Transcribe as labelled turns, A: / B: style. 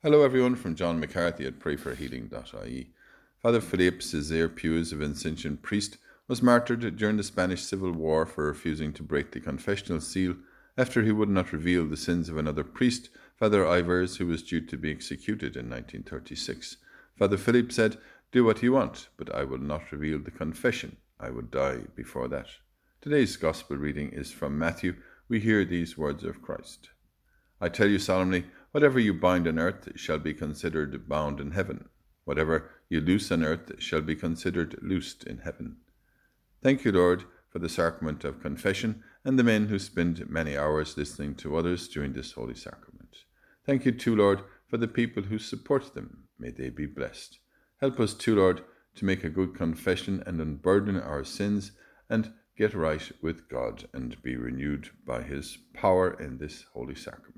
A: Hello, everyone, from John McCarthy at prayforhealing.ie. Father Philippe Césaire Puez, a Vincentian priest, was martyred during the Spanish Civil War for refusing to break the confessional seal after he would not reveal the sins of another priest, Father Ivers, who was due to be executed in 1936. Father Philippe said, Do what you want, but I will not reveal the confession. I would die before that. Today's Gospel reading is from Matthew. We hear these words of Christ. I tell you solemnly, whatever you bind on earth shall be considered bound in heaven. Whatever you loose on earth shall be considered loosed in heaven. Thank you, Lord, for the sacrament of confession and the men who spend many hours listening to others during this holy sacrament. Thank you, too, Lord, for the people who support them. May they be blessed. Help us, too, Lord, to make a good confession and unburden our sins and get right with God and be renewed by His power in this holy sacrament.